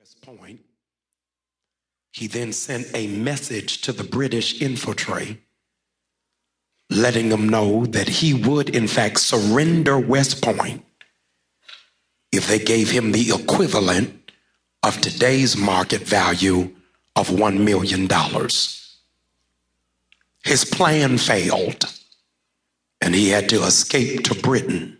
West Point, he then sent a message to the British infantry letting them know that he would, in fact, surrender West Point if they gave him the equivalent of today's market value of $1 million. His plan failed, and he had to escape to Britain.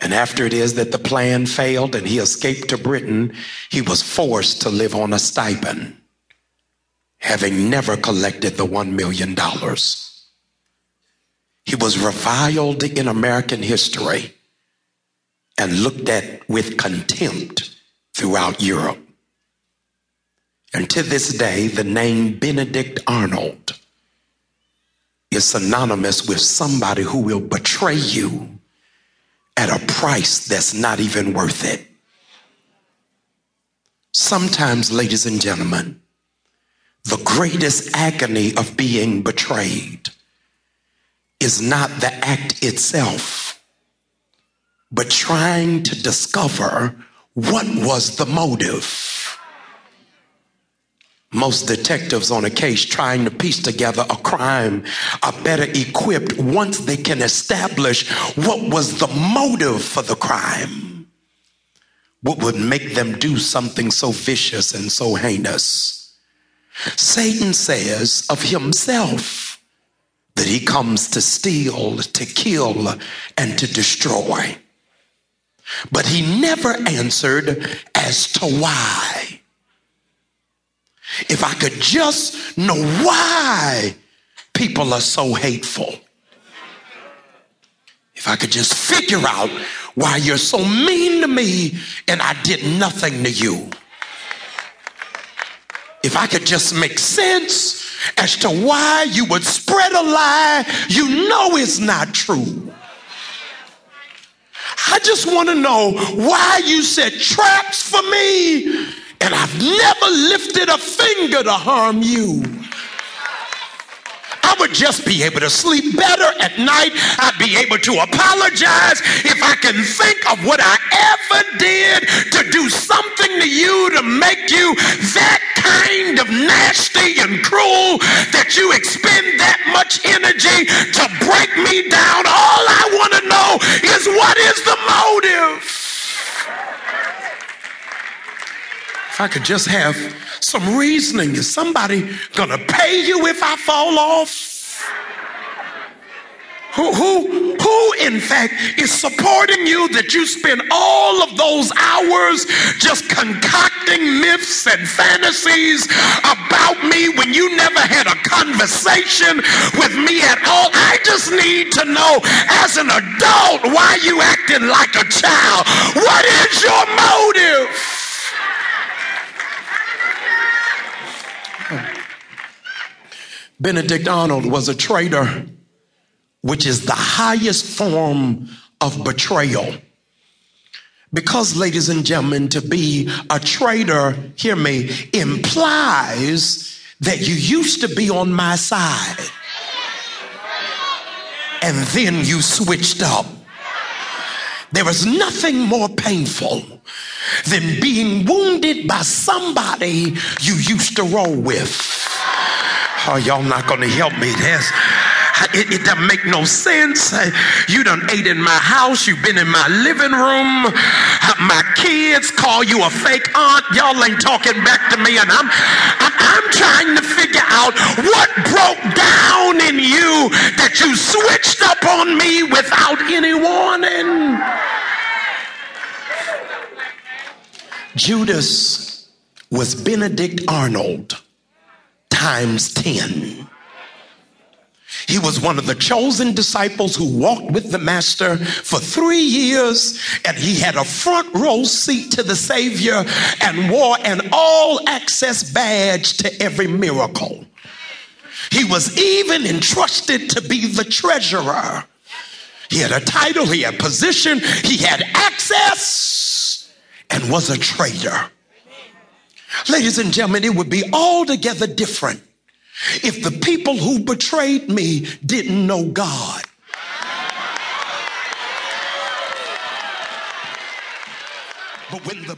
And after it is that the plan failed and he escaped to Britain, he was forced to live on a stipend, having never collected the $1 million. He was reviled in American history and looked at with contempt throughout Europe. And to this day, the name Benedict Arnold is synonymous with somebody who will betray you at a price that's not even worth it. Sometimes, ladies and gentlemen, the greatest agony of being betrayed is not the act itself, but trying to discover what was the motive most detectives on a case trying to piece together a crime are better equipped once they can establish what was the motive for the crime. What would make them do something so vicious and so heinous? Satan says of himself that he comes to steal, to kill, and to destroy. But he never answered as to why. If I could just know why people are so hateful. If I could just figure out why you're so mean to me and I did nothing to you. If I could just make sense as to why you would spread a lie you know is not true. I just want to know why you set traps for me and I've never lifted a finger to harm you. I would just be able to sleep better at night. I'd be able to apologize if I can think of what I ever did to do something to you to make you that kind of nasty and cruel that you expend that much energy to break me down. All I want to know is what is the motive? I could just have some reasoning. Is somebody gonna pay you if I fall off? Who, who, who, in fact, is supporting you that you spend all of those hours just concocting myths and fantasies about me when you never had a conversation with me at all? I just need to know, as an adult, why you acting like a child. What is your motive? Benedict Arnold was a traitor, which is the highest form of betrayal. Because, ladies and gentlemen, to be a traitor, hear me, implies that you used to be on my side and then you switched up. There is nothing more painful than being wounded by somebody you used to roll with. Oh, y'all not going to help me. There's, it, it, doesn't make no sense. Uh, you done ate in my house. You've been in my living room. Uh, my kids call you a fake aunt. Y'all ain't talking back to me. And I'm, I'm, I'm trying to figure out what broke down in you that you switched up on me without any warning. Judas was Benedict Arnold times 10. He was one of the chosen disciples who walked with the master for three years, and he had a front row seat to the Savior and wore an all access badge to every miracle. He was even entrusted to be the treasurer. He had a title, he had position, he had access, and was a traitor. Ladies and gentlemen, it would be altogether different if the people who betrayed me didn't know God. But when the